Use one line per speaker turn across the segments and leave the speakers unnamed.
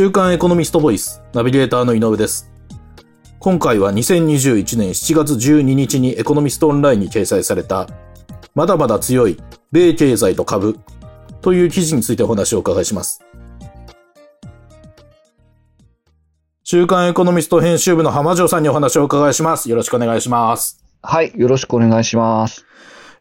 週刊エコノミストボイス、ナビゲーターの井上です。今回は2021年7月12日にエコノミストオンラインに掲載された、まだまだ強い、米経済と株という記事についてお話をお伺いします。週刊エコノミスト編集部の浜城さんにお話をお伺いします。よろしくお願いします。
はい。よろしくお願いします。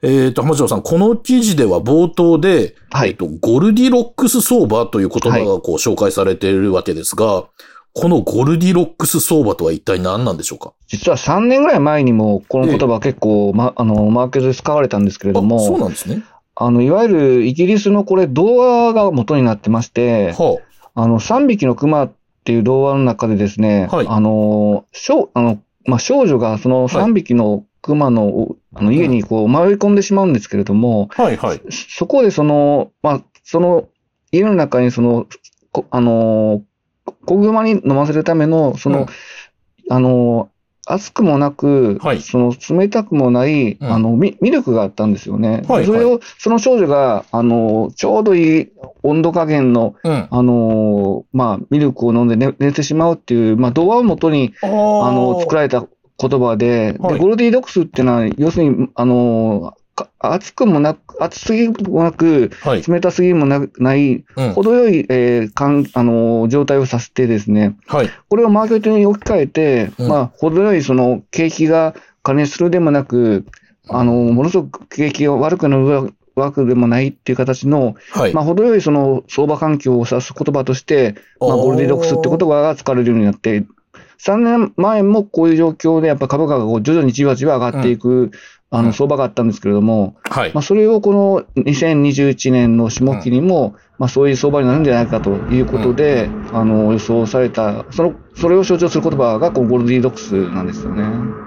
えっ、と、浜城さん、この記事では冒頭で、
はい。
えっと、ゴルディロックス相場という言葉がこう紹介されているわけですが、このゴルディロックス相場とは一体何なんでしょうか？
実は3年ぐらい前にも、この言葉は結構、ま、あの、マーケットで使われたんですけれど
あそう
も、
なんですね。
あの、いわゆるイギリスのこれ、童話が元になってまして、
は
あ。の、3匹の熊っていう童話の中でですね、
はい。
あの、少、あの、まあ、少女がその3匹の熊の、あの、家にこう、迷い込んでしまうんですけれども、
あ、はいはい。
そこでその、まあ、その、家の中にその、こあの、子熊に飲ませるための、その、
うん
あの、熱くもなく、
はい
その冷たくもない、
うん
あのミ、ミルクがあったんですよね。
はい
それを、その少女が、あの、ちょうどいい温度加減の、
うん。
あの、まあ、ミルクを飲んで寝寝てしまうっていう、まあ、童話をもとに、
あ
あの、作られた言葉で、
はい
で、ゴルディロックスっていうのは、要するに、あの、か熱くもなく、熱すぎもなく、
はい。
冷たすぎもなない、
うん。
程よい、えーかんあの状態をさせてですね、
はい。
これをマーケットに置き換えて、
うん
まあ、程よいその景気が加熱するでもなく、あの、ものすごく景気が悪くなるわけでもないっていう形の、
はい。
まあ、程よいその相場環境を指す言葉として、まあ、ゴールディロックスって言葉が使われるようになって、3年前もこういう状況で、やっぱ株価がこう徐々にじわじわ上がっていく、あ
うん
の、相場があったんですけれども、
はい
まあ、。それをこの2021年の下期にも、まあ、そういう相場になるんじゃないかということで、あの、予想された、その、それを象徴する言葉が、このゴールディロックスなんですよね。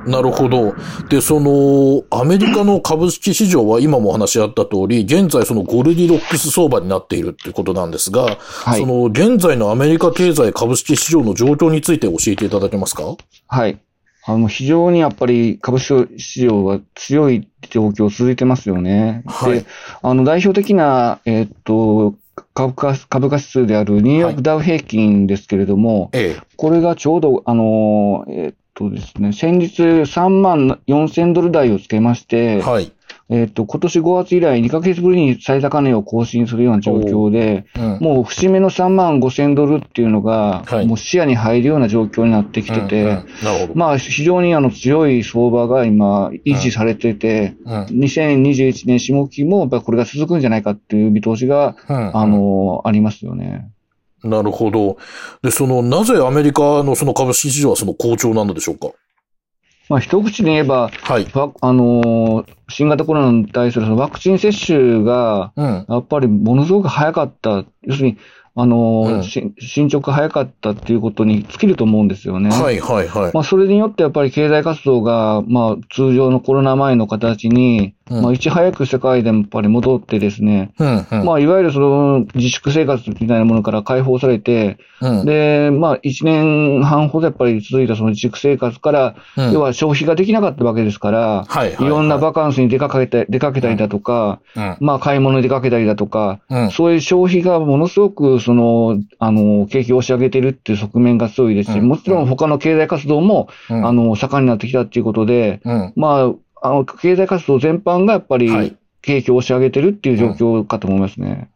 なるほど。で、その、アメリカの株式市場は今もお話あった通り、現在そのゴルディロックス相場になっているっていうことなんですが、
はい
その現在のアメリカ経済株式市場の状況について教えていただけますか？
はい。あの、非常にやっぱり株式市場が強い状況続いてますよね。
はい
で、あの、代表的な、えーっと、株価、株価指数であるニューヨークダウ平均ですけれども、
ええ。
これがちょうど、あの、えーっとですね、先日3万4000ドル台をつけまして、
はい。
えっと、今年5月以来2ヶ月ぶりに最高値を更新するような状況で、
うん。
もう節目の3万5千ドルっていうのが、
はい
もう視野に入るような状況になってきてて、
うんうん。
まあ非常にあの強い相場が今維持されてて、
うん。
2021年下期もやっぱりこれが続くんじゃないかっていう見通しが、
うん
あ、の、ありますよね。
なるほど。で、その、なぜアメリカのその株式市場はその好調なのでしょうか？
まあ一口で言えば、
はい。
ワあの、新型コロナに対するそのワクチン接種が、
うん。
やっぱりものすごく早かった。要するに、あの、
うん
し進捗早かったっていうことに尽きると思うんですよね。
はい、はい、はい。
まあ、それによってやっぱり経済活動が、まあ、通常のコロナ前の形に、
うん
まあ、いち早く世界でもやっぱり戻ってですね、
うん、うん。
まあ、いわゆるその自粛生活みたいなものから解放されて、
うん、
で、まあ、一年半ほどやっぱり続いたその自粛生活から、
うん
要は消費ができなかったわけですから、
はい、はい。
いろんな
場、
バカンスに出かけて、出かけたりだとか、
うん。
まあ、買い物に出かけたりだとか、
うん。
そういう消費がものすごく、その、あの、景気を押し上げてるっていう側面が強いですし、
うん
もちろん他の経済活動も、
うん
あの、盛んになってきたっていうことで、
うん。
まあ、あの、経済活動全般がやっぱ
はい
り、景気を押し上げてるっていう状況かと思いますね。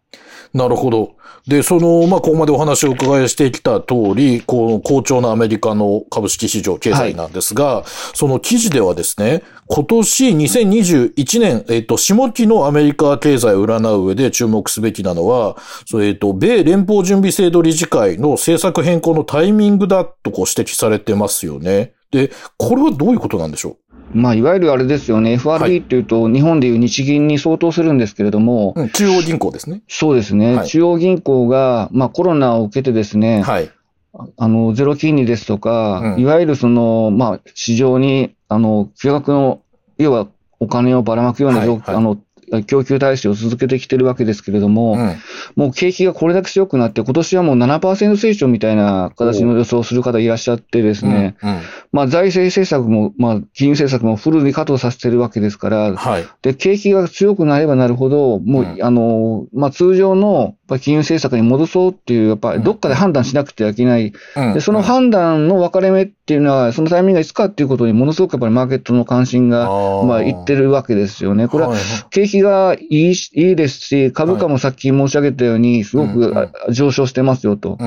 なるほど。で、その、まあ、ここまでお話をお伺いしてきた通り、こう、好調なアメリカの株式市場経済なんですが、その記事ではですね、今年2021年、えっ、と、下期のアメリカ経済を占う上で注目すべきなのは、そうえっ、と、米連邦準備制度理事会の政策変更のタイミングだとこう指摘されてますよね。で、これはどういうことなんでしょ
まあ、いわゆるあれですよね、
はい。
FRB っていうと、日本でいう日銀に相当するんですけれども、
う、うん、中央銀行ですね。
そうですね、
はい。
中央銀行が、まあ、コロナを受けてですね、
はい。
あの、ゼロ金利ですとか、
うん。
いわゆるその、まあ、市場に、あの、巨額の、要はお金をばらまくような状、
はいはい。
あの、供給体制を続けてきてるわけですけれども、
うん。
もう景気がこれだけ強くなって、今年はもう7%成長みたいな形の予想をする方いらっしゃってですね、
うん。
まあ財政政策も、まあ金融政策もフルに稼働させてるわけですから、
はい。
で、景気が強くなればなるほど、もう、
うん
あの、まあ通常の、ぱり金融政策に戻そうっていう、やっぱりどっかで判断しなくてはいけない。
うん。
で、その判断の分かれ目っていうのは、そのタイミングがいつかっていうことにものすごくやっぱりマーケットの関心が、まあ言ってるわけですよね。これは
はい
景気がいいしいいですし、株価もさっき申し上げたように、すごくあ上昇してますよと。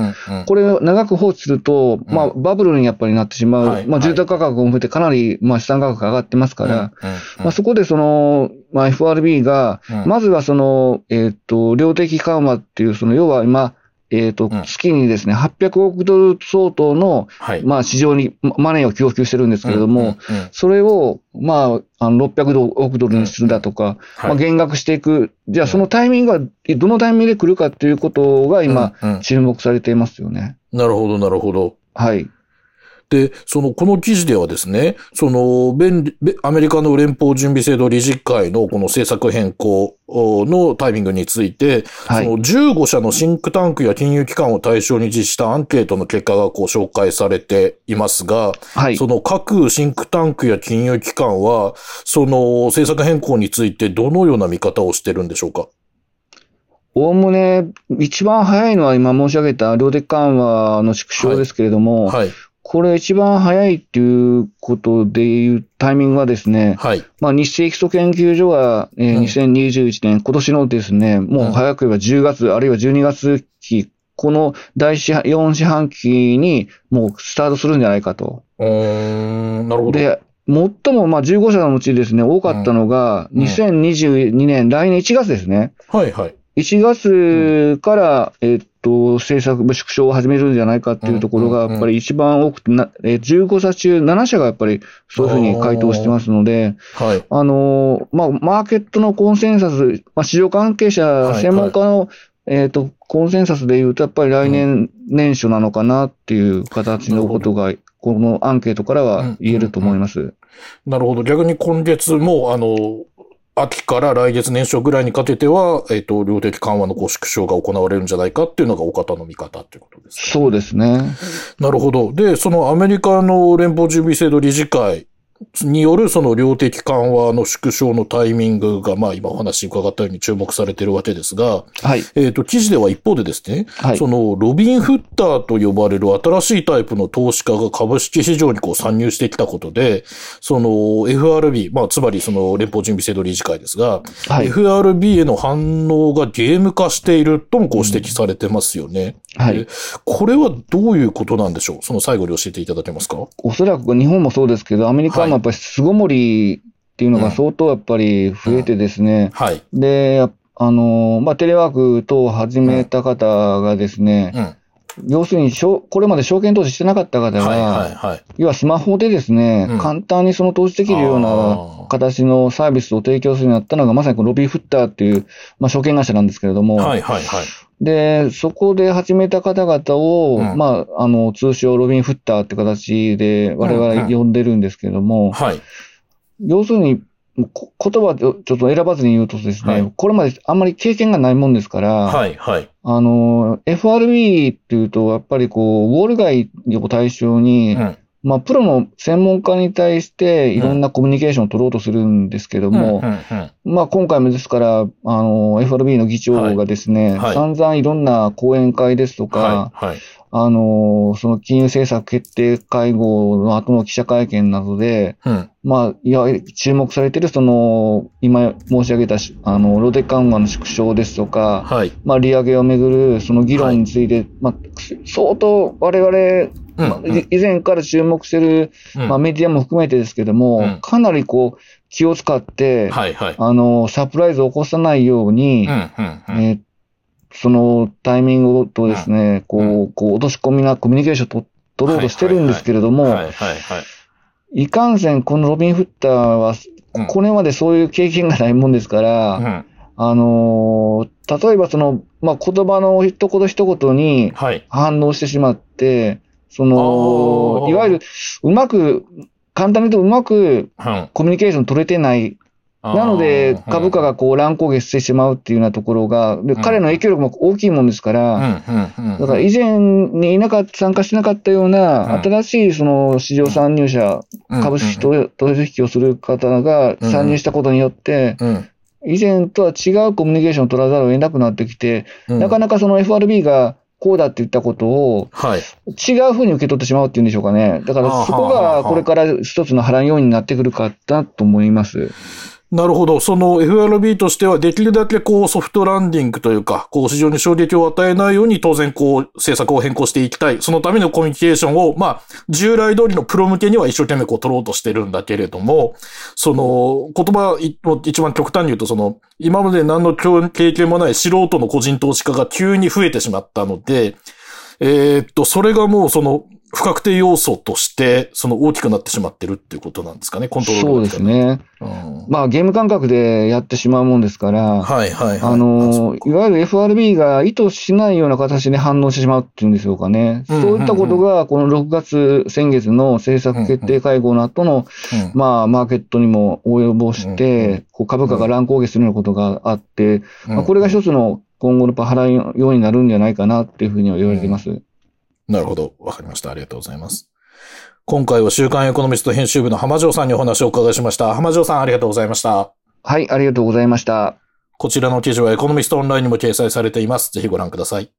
これを長く放置すると、まあ、バブルにやっぱりなってしまう。まあ、住宅価格も含めてかなり、まあ、資産価格が上がってますから、まあ、そこでその、まあ、FRB が、
うん
まずはその、えっ、と、量的緩和っていう、その、要は今、えっ、と、
ん
月にですね、800億ドル相当の、
はい。
まあ、市場にまマネーを供給してるんですけれども、それを、まあ、あの、600億ドルにするだとか、
はい
まあ、減額していく。じゃあ、そのタイミングが、どのタイミングで来るかっていうことが今、注目されていますよね。
なるほど、なるほど。
はい。
で、その、この記事ではですね、その、アメリカの連邦準備制度理事会のこの政策変更のタイミングについて、
はい
その15社のシンクタンクや金融機関を対象に実施したアンケートの結果がこう紹介されていますが、
はい。
その各シンクタンクや金融機関は、その政策変更についてどのような見方をしてるんでしょうか？
おおむね、一番早いのは今申し上げた量的緩和の縮小ですけれども、
はい。
これ一番早いっていうことでいうタイミングはですね、
はい。
まあ、日清基礎研究所が、えー
うん
2021年、今年のですね、もう早く言えば10月、あるいは12月期、この第4四半期にもうスタートするんじゃないかと。
うーん、なるほど。
で、最もまあ15社のうちですね、多かったのが、
うん
2022年、来年1月ですね。
はいはい。
1月から、えっと、政策部縮小を始めるんじゃないかっていうところが、
うんうんうん
やっぱり一番多くてな、えー15社中7社がやっぱりそういうふうに回答してますので、
はい。
あのーまあ、マーケットのコンセンサス、まあ、市場関係者、
はい
専門家の、えっと、コンセンサスで言うと、やっぱり来年年初なのかなっていう形のことが、このアンケートからは言えると思います。
なるほど。逆に今月も、あの、秋から来月年初ぐらいにかけては、えっ、と、量的緩和のこう縮小が行われるんじゃないかっていうのがお方の見方っていうことですか？
そうですね。
なるほど。で、そのアメリカの連邦準備制度理事会によるその量的緩和の縮小のタイミングが、まあ今お話伺ったように注目されているわけですが、
はい。
えっ、と、記事では一方でですね、
はい
そのロビンフッターと呼ばれる新しいタイプの投資家が株式市場にこう参入してきたことで、その FRB、まあつまりその連邦準備制度理事会ですが、
はい
FRB への反応がゲーム化しているともこう指摘されてますよね。
はい
で。これはどういうことなんでしょう？その最後に教えていただけますか？
おそらく日本もそうですけど、アメリカもやっぱり巣ごもりっていうのが相当やっぱり増えてですね、
はい。
で、やあの、まあ、テレワーク等を始めた方がですね、
うん。
要するにしょ、これまで証券投資してなかった方が、
はいはいはい。
要はスマホでですね、
うん
簡単にその投資できるよう
あ
な
ー
形のサービスを提供するようになったのが、まさにこのロビーフッターっていう、まあ、証券会社なんですけれども、
はいはいはい。
で、そこで始めた方々を、
うん
まあ、あの、通称ロビンフッターって形で我々呼んでるんですけれども、
はい。
要するに、こ言葉をちょっと選ばずに言うとですね、
はい
これまであんまり経験がないもんですから、
はいはい。
あの、FRB っていうと、やっぱりこう、ウォール街を対象に、
うん。
まあ、プロの専門家に対していろんなコミュニケーションを取ろうとするんですけども、まあ、今回もですから、あの、FRB の議長がですね、
はいはい
散々いろんな講演会ですとか。あの、その金融政策決定会合の後の記者会見などで、
うん。
まあ、いや、注目されている、その、今申し上げたし、あの、ロデ緩和の縮小ですとか、
はい。
まあ、利上げをめぐる、その議論について、まあ、相当我々、まあ
うんうん
い以前から注目している、
うん
まあ、メディアも含めてですけども、
うん
かなりこう、気を使って、
はいはい。
あの、サプライズを起こさないように、
うんうんうん
えーそのタイミングとですね、こ
う
う、こう、落とし込みなコミュニケーションをと取ろうとしてるんですけれども、
はいはいはい。
いかんせん、このロビン・フッターは、
うん
これまでそういう経験がないもんですから、
うん。
あのー例えばその、まあ、言葉の一言一言に
はい。
反応してしまって、そ
あ
の、
ー。
いわゆる、うまく、簡単に言うとうまく
うん。
コミュニケーション取れてない。なので、株価がこう乱高下してしまうっていうようなところが、で
うん。
彼の影響力も大きいもんですか
うん、
ら、
うん、うん。
だから以前にいなか参加してなかったよう
うん。
な、新しいその市場参入者、
うん。
株式と取引をする方が参入したことによって、
うん。
以前とは違うコミュニケーションを取らざるを得なくなってきて、
うん。
なかなかその FRB がこうだって言ったことを
はい。
違うふうに受け取ってしまうっていうんでしょうかね。だからそこがこれから一つの波乱要因になってくるかなと思います。
なるほど。その FRB としてはできるだけこうソフトランディングというか、こう市場に衝撃を与えないように当然こう政策を変更していきたい。そのためのコミュニケーションを、まあ、従来通りのプロ向けには一生懸命こう取ろうとしてるんだけれども、その言葉を一番極端に言うと、その今まで何の経験もない素人の個人投資家が急に増えてしまったので、えーっと、それがもうその不確定要素として、その大きくなってしまってるっていうことなんですかね、コントロール
そうです。ね。
うん
まあゲーム感覚でやってしまうもんですから、
はいはいはい。
あの、いわゆる FRB が意図しないような形で反応してしまうっていうんでしょうかね。
うん
そういったことが、この6月、先月の政策決定会合の後の、
うん
まあ、マーケットにも及ぼし
うんうん
て、こう株価が乱高下するようなことがあって、まあこれが一つの今後の波乱要因になるんじゃないかなっていうふうには言われています。
なるほど。わかりました。ありがとうございます。今回は週刊エコノミスト編集部の浜城さんにお話をお伺いしました。浜城さんありがとうございました。
はい、ありがとうございました。
こちらの記事はエコノミストオンラインにも掲載されています。ぜひご覧ください。